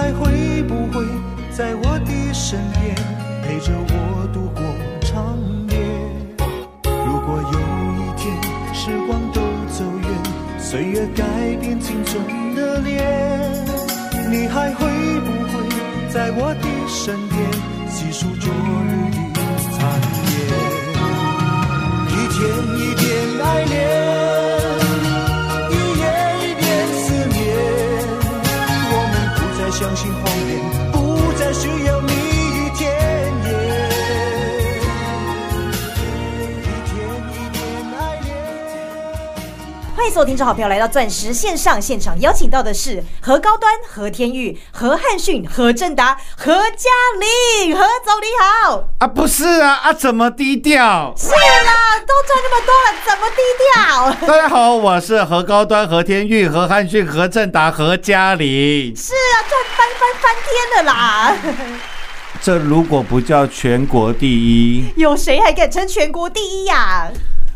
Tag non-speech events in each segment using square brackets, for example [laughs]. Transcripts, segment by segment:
还会不会在我的身边，陪着我度过长夜？如果有一天时光都走远，岁月改变青春的脸，你还会不会在我的身边，细数昨日所有听众好朋友来到钻石线上现场，邀请到的是何高端、何天玉、何汉逊、何正达、何嘉玲，何总你好。啊，不是啊，啊，怎么低调？是啦，都赚那么多了，怎么低调？大家好，我是何高端、何天玉、何汉逊、何正达、何嘉玲。是啊，赚翻翻翻天的啦！这如果不叫全国第一，有谁还敢称全国第一呀、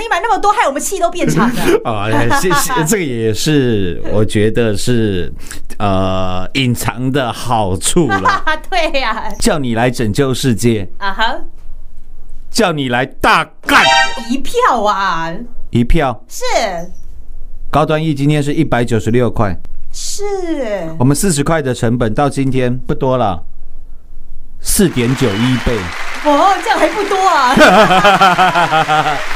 而且我们涨停板那么多，害我们气都变长了。啊，[laughs] 谢谢，[laughs] 这个也是我觉得是呃隐藏的好处了。[laughs] 对呀、叫你来拯救世界，啊哈，叫你来大干。一票啊，一票。是。高端 E 今天是一百九十六块，是，我们四十块的成本到今天不多了，四点九一倍，哦，这样还不多啊，[laughs]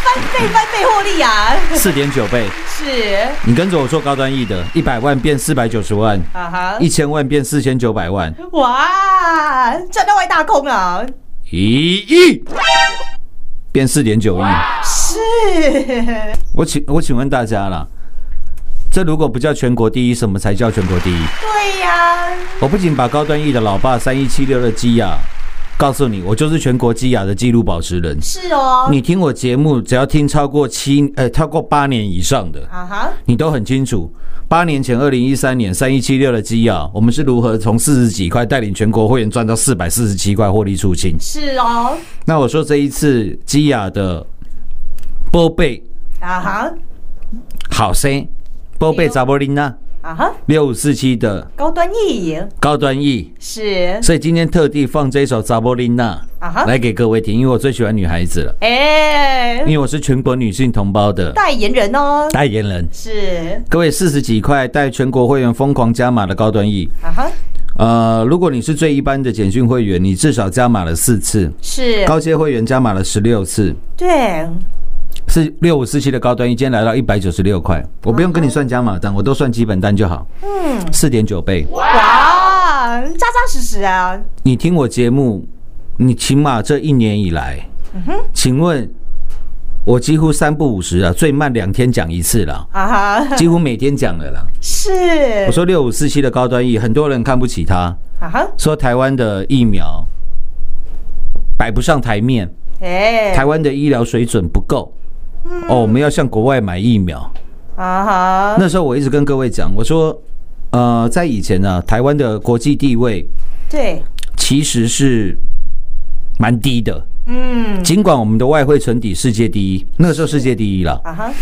翻倍翻倍获利啊，四点九倍。是。你跟着我做高端易的，一百万变四百九十万，啊哈。一，千万变四千九百万，哇，赚到外大空啊，一亿变四点九亿。是，我请我请问大家啦，这如果不叫全国第一，什么才叫全国第一？对呀，我不仅把高端 E 的老爸三一七六的基亚告诉你，我就是全国基亚的纪录保持人。是哦，你听我节目，只要听超过七呃超过八年以上的，啊哈，你都很清楚。八年前，二零一三年三一七六的基亚，我们是如何从四十几块带领全国会员赚到四百四十七块获利出清。是哦，那我说这一次基亚的波贝啊哈，好声，波贝扎波琳娜啊哈，六五四七的高端 E 高端 E，是，所以今天特地放这一首扎波琳娜啊哈，来给各位听，因为我最喜欢女孩子了，哎。因，为我是全国女性同胞的。代言人哦，代言人。是，各位四十几块带全国会员疯狂加码的高端 E，啊哈，呃，如果你是最一般的简讯会员，你至少加码了四次；是，高阶会员加码了十六次，对，是六五四七的高端一今天来到一百九十六块，我不用跟你算加码单，我都算基本单就好，嗯，四点九倍。哇，扎扎实实啊，你听我节目，你起码这一年以来，请问，我几乎三不五十啊，最慢两天讲一次了，啊哈，几乎每天讲了啦。[laughs] 是，我说六五四七的高端 E，很多人看不起它，啊哈，说台湾的疫苗摆不上台面，哎，台湾的医疗水准不够。哦，我们要向国外买疫苗。啊哈，那时候我一直跟各位讲，我说，呃，在以前呢、台湾的国际地位对，其实是蛮低的。嗯，尽管我们的外汇存底世界第一，那个时候世界第一了。啊哈，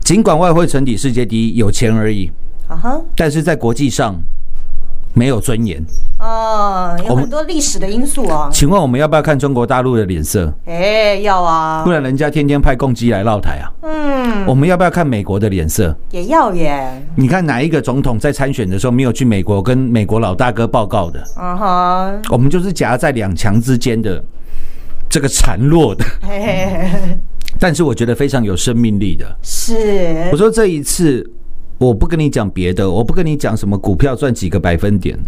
尽管外汇存底世界第一，有钱而已，啊哈，但是在国际上没有尊严。哦，有很多历史的因素哦，请问我们要不要看中国大陆的脸色？哎，要啊不，然人家天天派共机来绕台啊！嗯，我们要不要看美国的脸色？也要耶，你看哪一个总统在参选的时候没有去美国跟美国老大哥报告的？啊哈，我们就是夹在两强之间的这个孱弱的，嘿嘿嘿，但是我觉得非常有生命力的。是我，说这一次，我不跟你讲别的，我不跟你讲什么股票赚几个百分点。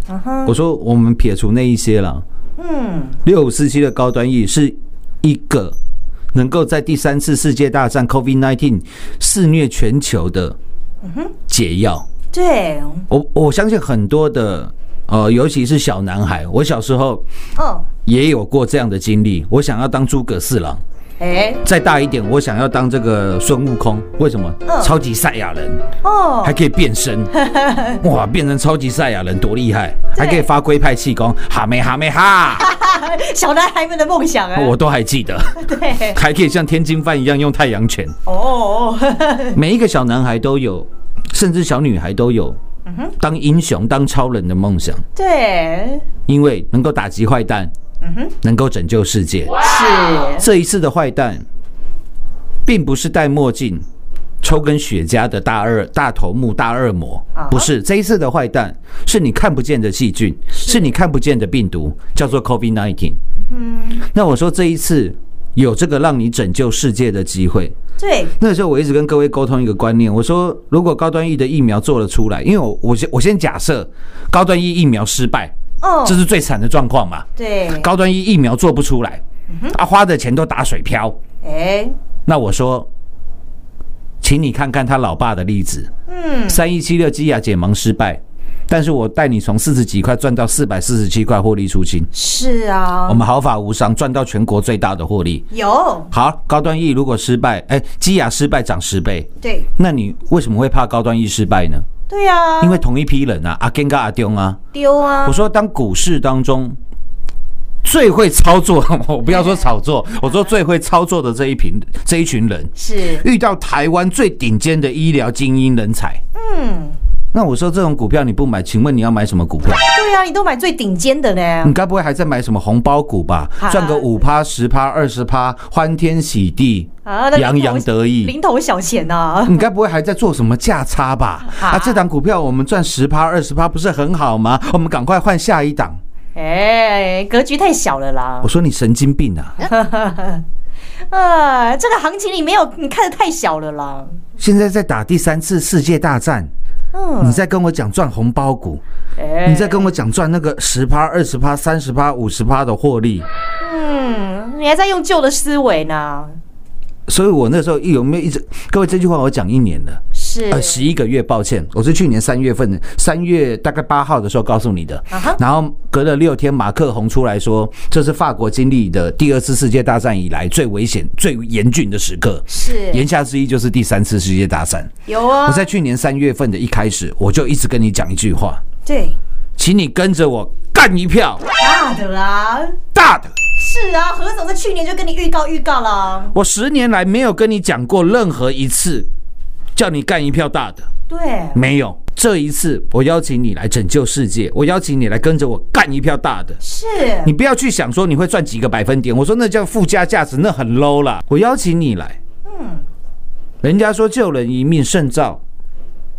我说我们撇除那一些了，嗯，六五四七的高端 E 是一个能够在第三次世界大战 COVID-19 肆虐全球的解药。对，我我相信很多的呃，尤其是小男孩，我小时候嗯，也有过这样的经历。我想要当诸葛四郎，哎，再大一点，我想要当这个孙悟空。为什么？嗯。超级赛亚人。哦。还，可以变身，[laughs] 哇，变成超级赛亚人多厉害！还可以发龟派气功，哈妹哈妹哈，[laughs] 小男孩们的梦想啊，[laughs] 我都还记得。对，还可以像天津饭一样用太阳拳，哦，每一个小男孩都有，甚至小女孩都有当英雄、当超人的梦想，对，因为能够打击坏蛋，能够拯救世界。是，这一次的坏蛋，并不是戴墨镜。抽根雪茄的大二大头目大恶魔不是这一次的坏蛋，是你看不见的细菌，是你看不见的病毒，叫做 COVID-19。嗯，那我说这一次有这个让你拯救世界的机会，对，那时候我一直跟各位沟通一个观念，我说如果高端疫的疫苗做了出来，因为我我先我先假设高端疫疫苗失败，哦。这，是最惨的状况嘛。对，高端 E 疫苗做不出来，啊，花的钱都打水漂。哎，那我说，请你看看他老爸的例子，嗯，三一七六基亚解盲失败，但是我带你从四十几块赚到四百四十七块获利出清，是啊，我们毫发无伤，赚到全国最大的获利。有，好，高端 E 如果失败，哎，基亚失败涨十倍，对，那你为什么会怕高端 E 失败呢？对啊，因为同一批人啊，阿根跟阿丢啊。丢啊。我，说，当股市当中最会操作，[laughs] 我不要说炒作，我说最会操作的这一群这一群人，是，遇到台湾最顶尖的医疗精英人才，嗯，那我说这种股票你不买，请问你要买什么股票？对啊，你都买最顶尖的呢。你，该不会还在买什么红包股吧？啊？赚个五趴、十趴、二十趴，欢天喜地，洋洋得意。零头小钱呐，[laughs] 你该不会还在做什么价差吧？啊啊，这档股票我们赚十趴、二十趴，不是很好吗？我们赶快换下一档。哎，格局太小了啦我。说你神经病啊！[laughs] 啊，这个行情你没有，你看的太小了啦。现在在打第三次世界大战，嗯，你在跟我讲赚红包股，哎你在跟我讲赚那个十趴、二十趴、三十趴、五十趴的获利，嗯，你还在用旧的思维呢。所以我那时候有没有一直各位这句话我讲一年了，是，呃，十一个月，抱歉，我是去年三月份，三月大概八号的时候告诉你的。然后隔了六天，马克宏出来说，这是法国经历的第二次世界大战以来最危险、最严峻的时刻。是。言下之意就是第三次世界大战。有啊。我，在去年三月份的一开始，我就一直跟你讲一句话，对请你跟着我干一票大的啦。大的。是啊，何总在去年就跟你预告预告了。我十年来没有跟你讲过任何一次叫你干一票大的，对，没有。这一次，我邀请你来拯救世界，我邀请你来跟着我干一票大的。是你不要去想说你会赚几个百分点，我说那叫附加价值，那很 low 啦。我邀请你来，嗯人家说救人一命胜造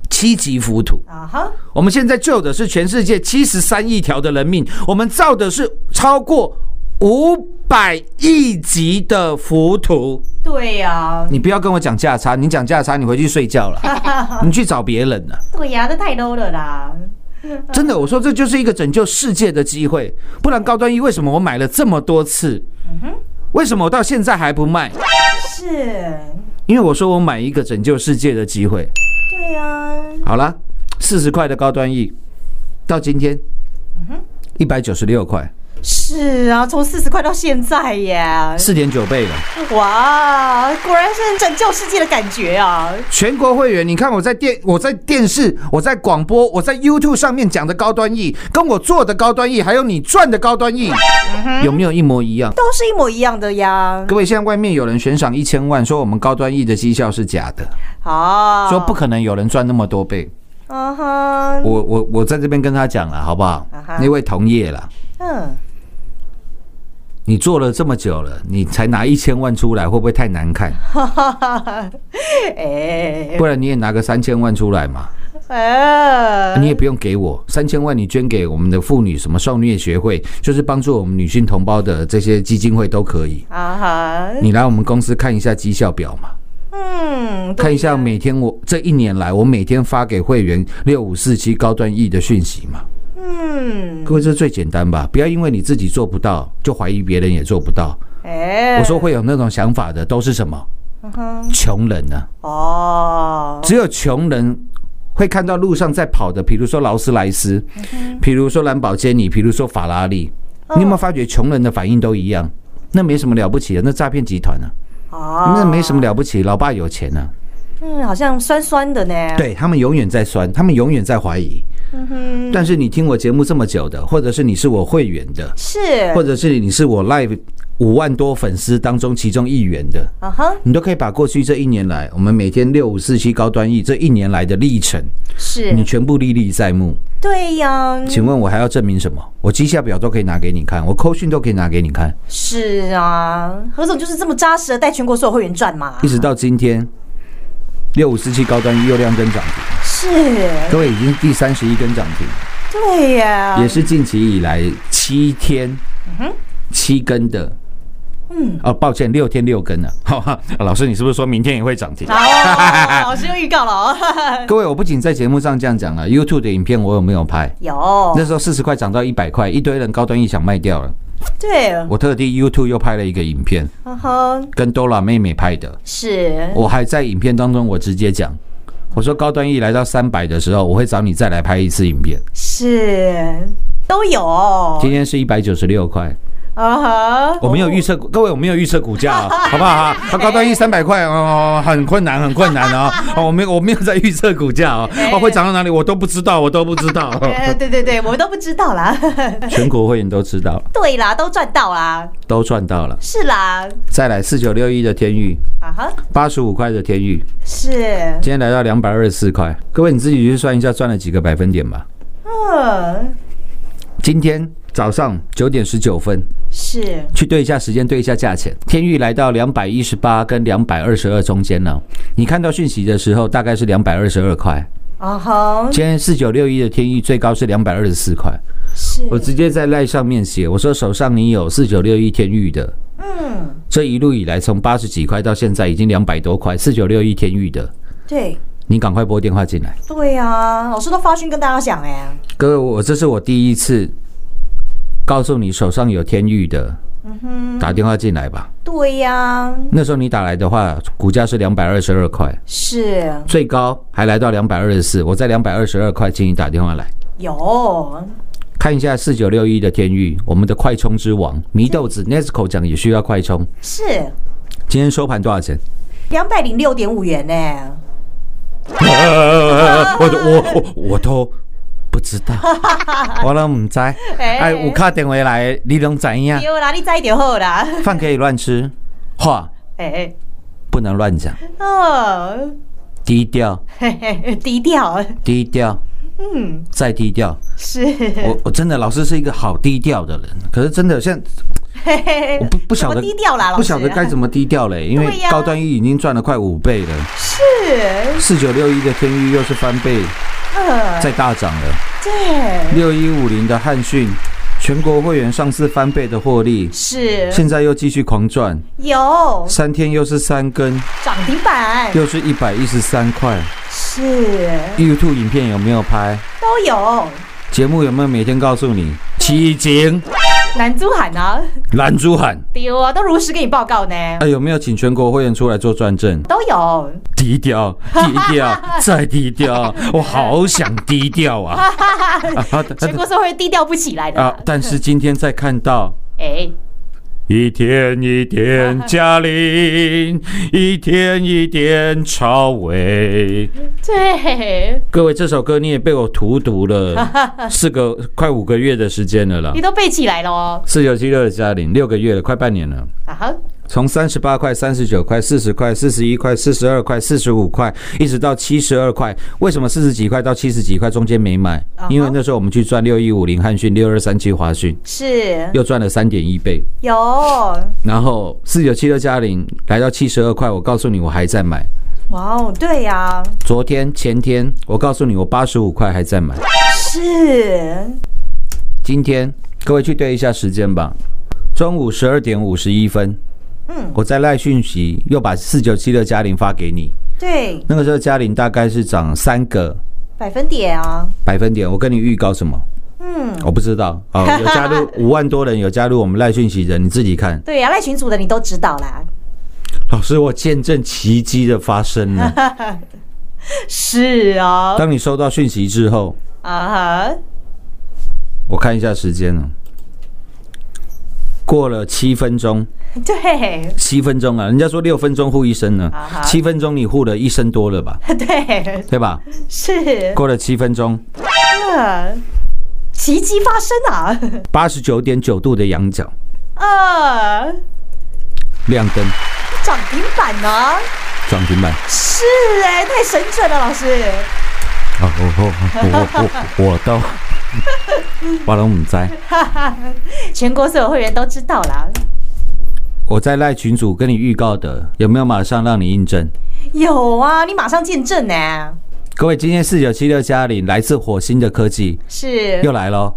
七级浮屠，啊哈，我们现在救的是全世界七十三亿条的人命，我们造的是超过五百亿级的浮屠。对呀、你不要跟我讲价差，你讲价差，你回去睡觉了，[laughs] 你去找别人了。对呀、这太 low 了啦。真的，我说这就是一个拯救世界的机会，不然高端一为什么我买了这么多次？为什么我到现在还不卖？是，因为我说我买一个拯救世界的机会。对呀、好了，四十块的高端 E，到今天一百九十六块，是啊，从四十块到现在耶，四点九倍了。哇，果然是拯救世界的感觉啊！全国会员，你看我在电、我在电视、我在广播、我在 YouTube 上面讲的高端 E，跟我做的高端 E，还有你赚的高端 E，有没有一模一样？都是一模一样的呀。各位，现在外面有人悬赏一千万，说我们高端 E 的绩效是假的，好，说不可能有人赚那么多倍。嗯哼，我我我在这边跟他讲了，好不好？那位同业了，嗯，你做了这么久了，你才拿一千万出来，会不会太难看？[laughs] 哎，不然你也拿个三千万出来嘛，呃，你也不用给我三千万，你捐给我们的妇女什么受虐学会，就是帮助我们女性同胞的这些基金会都可以。啊哈，你来我们公司看一下绩效表嘛，嗯，看一下每天我这一年来我每天发给会员六五四七高端 E 的讯息嘛。嗯，各位，这最简单吧？不要因为你自己做不到，就怀疑别人也做不到。哎，我说会有那种想法的，都是什么？穷人啊！哦，只有穷人会看到路上在跑的，比如说劳斯莱斯，比如说兰博基尼，比如说法拉利。你有没有发觉穷人的反应都一样？那没什么了不起的，那诈骗集团啊，哦，那没什么了不起，老爸有钱啊。嗯，好像酸酸的呢。，对他们永远在酸，他们永远在怀疑。但是你听我节目这么久的，或者是你是我会员的，是，或者是你是我 live 五万多粉丝当中其中一员的，啊哈，你都可以把过去这一年来，我们每天六五四七高端 E 这一年来的历程，是。你，全部历历在目。对呀，请问我还要证明什么？我绩效表都可以拿给你看，我扣讯都可以拿给你看，是啊，何总就是这么扎实的带全国所有会员赚嘛，一直到今天，六五四七高端 E 又亮灯涨停，是，各位已经第三十一根涨停，对呀，也是近期以来七天嗯七根的。嗯，哦，抱歉，六天六根了。[laughs] 哈哈，老师，你是不是说明天也会涨停？好，[laughs] 老师又预告了哦，[laughs] 各位，我不仅在节目上这样讲了，YouTube 的影片我有没有拍？有，那时候四十块涨到一百块，一堆人高端 E 想卖掉了，对，我特地 YouTube 又拍了一个影片，跟 Dora 妹妹拍的。是，我还在影片当中，我直接讲，我说高端一来到三百的时候，我会找你再来拍一次影片。是，都有哦，今天是一百九十六块，啊哈，我没有预测，各位我没有预测股价哦，[laughs] 好不好啊？它高端一三百块哦，很困难，很困难哦。[laughs] 哦，我没有，我没有在预测股价哦，哦会涨到哪里我都不知道，我都不知道。[laughs] 呃，对对对，我们都不知道啦，全国会员都知道，对啦，都赚到啦，都赚到了。是啦，再来四九六一的天域，啊哈，八十五块的天域，是，今天来到两百二十四块。各位你自己去算一下，赚了几个百分点吧。嗯，今天早上九点十九分，是，去对一下时间，对一下价钱。天域来到两百一十八跟两百二十二中间呢。你看到讯息的时候，大概是两百二十二块。啊哈，今天四九六一的天域最高是两百二十四块，是我直接在赖上面写，我说手上你有四九六一天域的，嗯，这一路以来从八十几块到现在已经两百多块，四九六一天域的，对你赶快拨电话进来。对呀，老师都发讯跟大家讲哎，各位，我这是我第一次告诉你手上有天域的，打电话进来吧。对呀，那时候你打来的话，股价是两百二十二块，是最高还来到两百二十四。我在两百二十二块，请你打电话来有看一下四九六一的天域，我们的快充之王祢豆子 Nesco 讲也需要快充。是今天收盘多少钱？两百零六点五元呢，我我我我都不知道，[laughs] 我都唔知。[laughs] 哎，有卡电话来，你拢知影。有啦，你知就好啦，饭可以乱吃，话哎，不能乱讲，哦，低调，[laughs] 低调，低调，嗯，再低调。是，我我真的老师是一个好低调的人，可是真的现在嘿嘿我不不晓得低调啦，不晓得该怎么低调嘞，因为高端一已经赚了快五倍了，是，四九六一的天域又是翻倍呃，再大涨了，对，六一五零的汉讯全国会员上次翻倍的获利，是。现在又继续狂赚，有。三天又是三根，涨停板，又是一百一十三块。是。YouTube 影片有没有拍？都有，节目有没有每天告诉你？奇景男猪喊啊，蓝珠喊，丢啊，都如实给你报告呢，哎，有没有请全国会员出来做转正？都有，低调，低调，[laughs] 再低调，我好想低调啊！啊 [laughs] 全国社会低调不起来的啊，！但是今天再看到 [laughs] 哎，一天一点嘉玲，一天一点超伟。对，各位，这首歌你也被我荼毒了 [laughs] 四个快五个月的时间了啦你。都背起来了哦，四九七六的嘉玲，六个月了，快半年了。啊哈，从三十八块、三十九块、四十块、四十一块、四十二块、四十五块，一直到七十二块。为什么四十几块到七十几块中间没买？因为那时候我们去赚六一五零汉讯、六二三七华讯，是又赚了三点一倍。有，然后四九七六加零来到七十二块，我告诉你我还在买。哇哦，对呀，昨天、前天，我告诉你我八十五块还在买。是，今天各位去对一下时间吧，中午十二点五十一分，嗯，我在赖讯息又把四九七六嘉玲发给你。对，那个时候嘉玲大概是涨三个百分点啊，百分点，我跟你预告什么？嗯，我不知道。哦，有加入 [laughs] 五万多人，有加入我们赖讯息的，你自己看。对呀，赖群组的你都知道啦，老师，我见证奇迹的发生了。[laughs] 是哦，当你收到讯息之后，啊哈，我看一下时间了，过了七分钟，[laughs] 对七分钟啊，人家说六分钟护一生呢七分钟你护了一生多了吧，[laughs] 对，对吧？是，过了七分钟，呃奇迹发生啊，[laughs] 八十九点九度的仰角啊，亮灯，涨停板呢？涨停板。是哎，太神准了，老师。啊，我我我我我都，我都唔知。全国所有会员都知道啦。我在赖群主跟你预告的，有没有马上让你印证？有啊，你马上见证呢。各位，今天四九七六加零来自火星的科技是又来喽。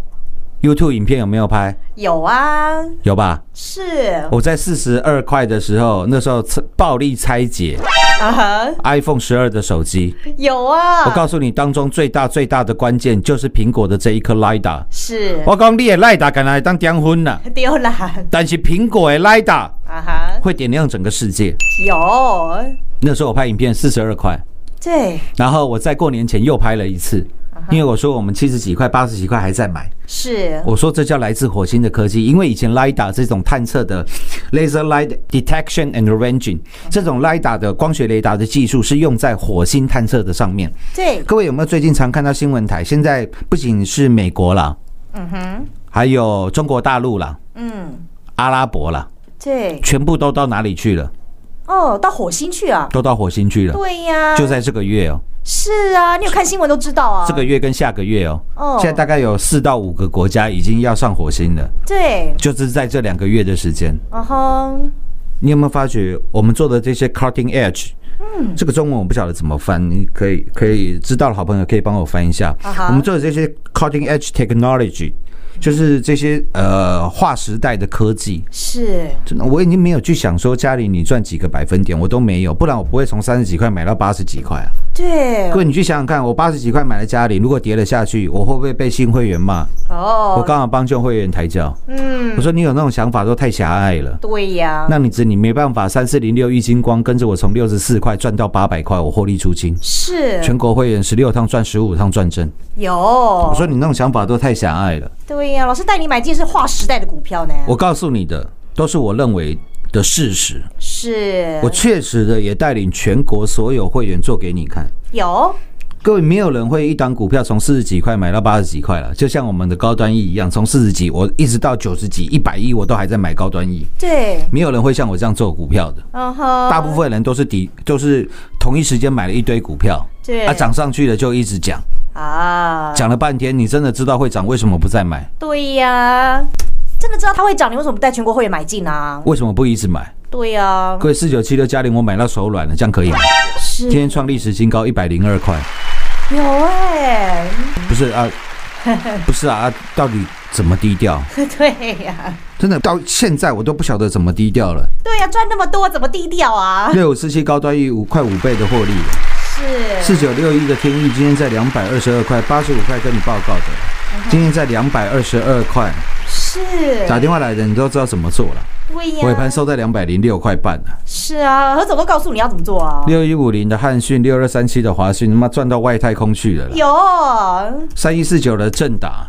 YouTube 影片有没有拍？有啊，有吧？是我在四十二块的时候，那时候拆暴力拆解啊 [laughs] 哈，iPhone 十二的手机。有啊。我告诉你，当中最大最大的关键就是苹果的这一颗 LiDAR。是我讲你的 LiDAR 敢来当订婚呢，丢啦但是苹果的 LiDAR 啊哈，会点亮整个世界。有那时候我拍影片四十二块，对然后我在过年前又拍了一次，因为我说我们七十几块、八十几块还在买，是。我说这叫来自火星的科技，因为以前 LiDAR 这种探测的 laser light detection and ranging 这种 LiDAR 的光学雷达的技术是用在火星探测的上面。对，各位有没有最近常看到新闻台？现在不仅是美国啦，嗯哼，还有中国大陆啦、嗯，阿拉伯啦，对，全部都到哪里去了？哦，到火星去啊？都到火星去了。对呀，就在这个月哦，是啊，你有看新闻都知道啊。这个月跟下个月哦，哦现在大概有四到五个国家已经要上火星了，对，就是在这两个月的时间。嗯哼，你有没有发觉我们做的这些 cutting edge 嗯，这个中文我不晓得怎么翻，你可以可以知道的好朋友可以帮我翻一下。我们做的这些 cutting edge technology，就是这些呃划时代的科技，是真的我已经没有去想说家里你赚几个百分点，我都没有，不然我不会从三十几块买到八十几块啊。对各位，你去想想看，我八十几块买了嘉玲，如果跌了下去，我会不会被新会员骂？哦，我刚好帮旧会员抬轿。嗯，我说你有那种想法都太狭隘了。对呀，那你只你没办法，三四零六一金光跟着我从六十四块赚到八百块，我获利出清。是全国会员十六趟赚十五趟赚正。有，我说你那种想法都太狭隘了。对呀，老师带你买进是划时代的股票呢，我告诉你的都是我认为的事实，是。我确实的也带领全国所有会员做给你看。有。各位，没有人会一档股票从四十几块买到八十几块了，就像我们的高端 E 一样，从四十几我一直到九十几、一百亿，我都还在买高端 E。对，没有人会像我这样做股票的，嗯哼，大部分人都是底，都是同一时间买了一堆股票，对。啊，涨上去了就一直讲，啊，讲了半天，你真的知道会涨，为什么不再买？对呀，真的知道它会涨，你为什么不带全国会员买进啊？为什么不一直买？对呀，各位四九七六嘉玲，我买到手软了，这样可以吗？是今天创历史新高一百零二块，有哎，不是啊，[laughs] 不是啊，啊到底怎么低调？[laughs] 对呀，真的到现在我都不晓得怎么低调了。对呀，赚那么多怎么低调啊？六五四七高端 E 五快五倍的获利了，是四九六一的天域今天在两百二十二块，八十五块跟你报告的，今天在两百二十二块，是，打电话来的你都知道怎么做了。对呀，尾盘收在两百零六块半了。是啊，何总都告诉你要怎么做啊？六一五零的汉讯，六二三七的华讯，他妈赚到外太空去了啦。有，三一四九的正达，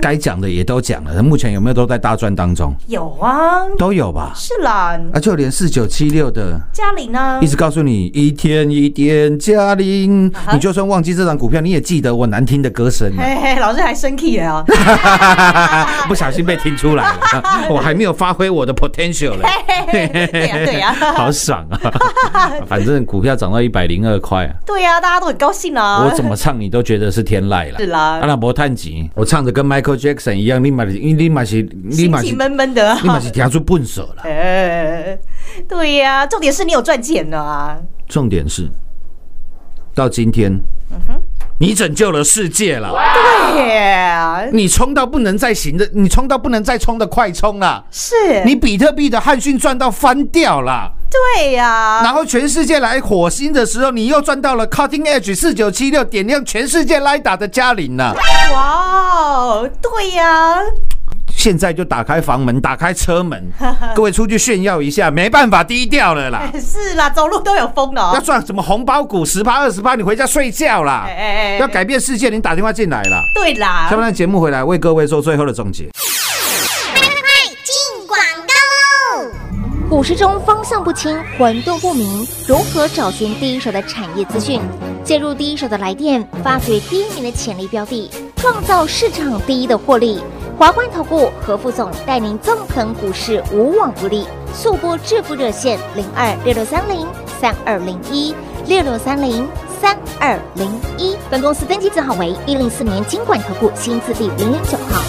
该讲的也都讲了，目前有没有都在大赚当中？有啊，都有吧？是啦，啊，就连四九七六的，嘉玲呢一？直告诉你一天一点嘉玲你就算忘记这张股票，你也记得我难听的歌声啊。嘿嘿，老师还生气了啊！[laughs] 不小心被听出来了，[laughs] 我还没有发挥我的 potential 嘞。对呀对呀，[laughs] 好爽啊！反正股票涨到一百零二块啊，对呀，大家都很高兴啊。我怎么唱你都觉得是天籁了。是啦阿拉伯探吉，我唱的跟 Michael Jackson 一样，立马立马是立马是心情闷闷的啊？立马是听出笨手了。哎，[laughs] 对呀，重点是你有赚钱了啊。重点是，到今天，嗯你拯救了世界了。对呀，你冲到不能再行的，你冲到不能再冲的快冲了。是你比特币的汉逊赚到翻掉了，对呀，然后全世界来火星的时候，你又赚到了 Cutting Edge 四九七六点亮全世界来打的嘉玲了。哇哦，对呀，现在就打开房门，打开车门，[laughs] 各位出去炫耀一下，没办法低调了啦。[laughs] 是啦，走路都有风了哦。要赚什么红包股十趴二十趴，你回家睡觉啦哎哎哎。要改变世界，你打电话进来啦。对啦下，半段节目回来为各位做最后的总结。进广告喽！股市中方向不清、混沌不明，如何找寻第一手的产业资讯？介入第一手的来电，发掘第一名的潜力标的，创造市场第一的获利。华冠投顾何副总带领纵横股市，无往不利。速播致富热线零二六六三零三二零一六六三零三二零一。本公司登记字号为一零四年经管投顾新字第零零九号。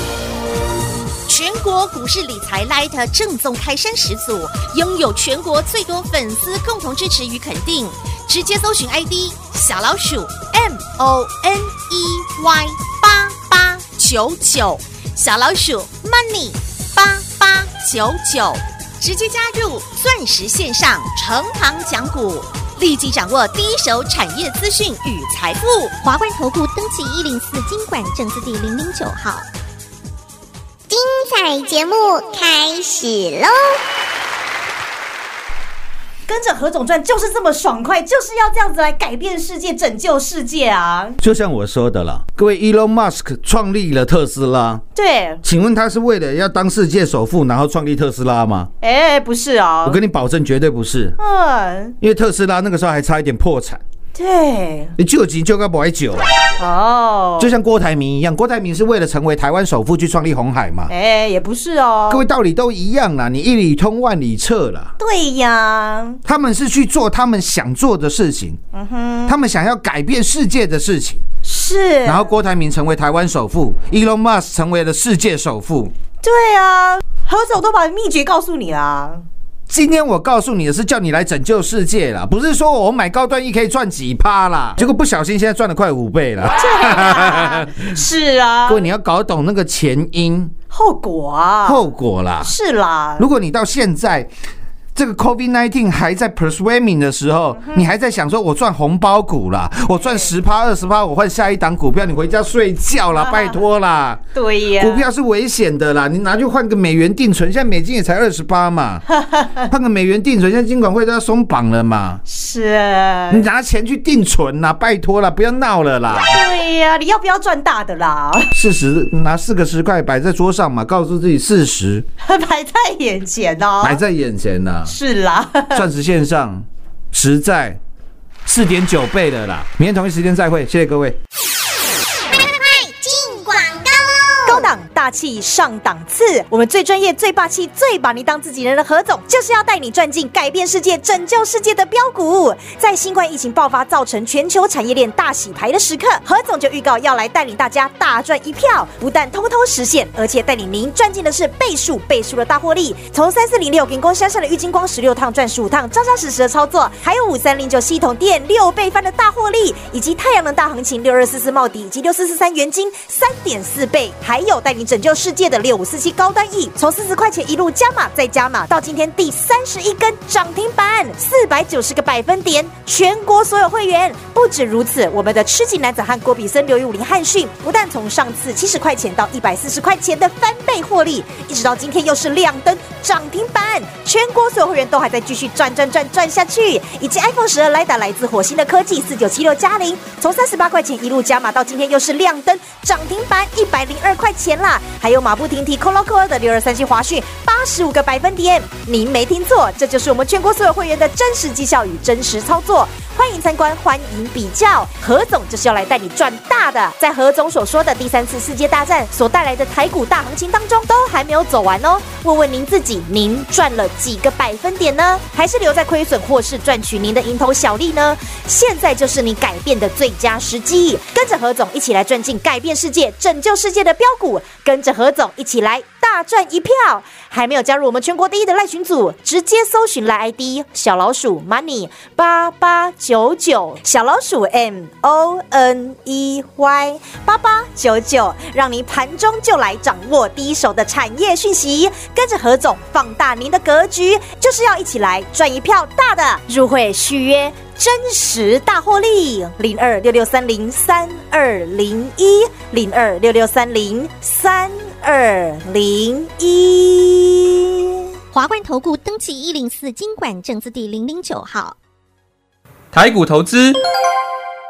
全国股市理财 Light 正宗开山始祖，拥有全国最多粉丝共同支持与肯定。直接搜寻 ID 小老鼠 M O N E Y 八八九九，小老鼠 Money 八八九九，直接加入钻石线上成行讲股，立即掌握第一手产业资讯与财富。华冠投顾登记一零四金管证字第零零九号。精彩节目开始喽！跟着何总赚就是这么爽快，就是要这样子来改变世界、拯救世界啊！就像我说的了，各位，Elon Musk 创立了特斯拉，对，请问他是为了要当世界首富，然后创立特斯拉吗？哎，不是啊，我跟你保证，绝对不是，嗯，因为特斯拉那个时候还差一点破产，对，你救急救个不会救，哦，就像郭台铭一样，郭台铭是为了成为台湾首富去创立红海嘛。哎，也不是哦，各位道理都一样啦，你一里通万里撤啦。对呀，他们是去做他们想做的事情，他们想要改变世界的事情。是，然后郭台铭成为台湾首富，Elon Musk 成为了世界首富。对啊，何总都把秘诀告诉你啦，今天我告诉你的是叫你来拯救世界啦，不是说我买高端 E 可以赚几趴啦，结果不小心现在赚了快五倍了。[laughs] 是啊各，位你要搞懂那个前因后果啊，后果啦。是啦，如果你到现在这个 COVID 1 9还在 persuading 的时候，你还在想说我赚红包股啦，我赚十趴二十趴，我换下一档股票，你回家睡觉啦，拜托啦。对呀，股票是危险的啦，你拿去换个美元定存，现在美金也才二十八嘛，[laughs] 换个美元定存，现在金管会都要松绑了嘛，是，啊你拿钱去定存啦，拜托啦，不要闹了啦。对呀，你要不要赚大的啦？四十拿四个十块摆在桌上嘛，告诉自己四十 [laughs] 摆在眼前哦，摆在眼前啦。是啦，[laughs] 钻石线上实在四点九倍的啦。明天同一时间再会，谢谢各位。高档大气上档次，我们最专业、最霸气、最把你当自己人的何总，就是要带你赚进改变世界、拯救世界的标股。在新冠疫情爆发造成全球产业链大洗牌的时刻，何总就预告要来带领大家大赚一票，不但通通实现，而且带领您赚进的是倍数倍数的大获利。从三四零六给攻山上的郁金光十六趟赚十五趟，扎扎实实的操作，还有五三零九系统店六倍翻的大获利，以及太阳能大行情六二四四茂底以及六四四三元金三点四倍，还有带领拯救世界的六五四七高端 E，从四十块钱一路加码再加码，到今天第三十一根涨停板，四百九十个百分点，全国所有会员。不止如此，我们的吃紧男子汉郭比森六一五零汉逊，不但从上次七十块钱到一百四十块钱的翻倍获利，一直到今天又是亮灯涨停板，全国所有会员都还在继续赚赚赚赚下去。以及 iPhone 十二来打来自火星的科技四九七六加零，从三十八块钱一路加码到今天又是亮灯涨停板一百零二块钱啦。还有马不停蹄 c o l o c o 的六二三七华讯八十五个百分点，您没听错，这就是我们全国所有会员的真实绩效与真实操作。欢迎参观，欢迎比较。何总就是要来带你赚大的，在何总所说的第三次世界大战所带来的台股大行情当中，都还没有走完哦。问问您自己，您赚了几个百分点呢？还是留在亏损，或是赚取您的蝇头小利呢？现在就是你改变的最佳时机，跟着何总一起来赚进改变世界、拯救世界的标股，跟着何总一起来大赚一票。还没有加入我们全国第一的赖群组，直接搜寻赖 ID 小老鼠 money 八八九九，小老鼠 M O N E Y 八八九九，让您盘中就来掌握第一手的产业讯息，跟着何总放大您的格局，就是要一起来赚一票大的。入会续约。真实大获利，零二六六三零三二零一，零二六六三零三二零一。华冠投顾登记一零四经管证字第零零九号。台股投资，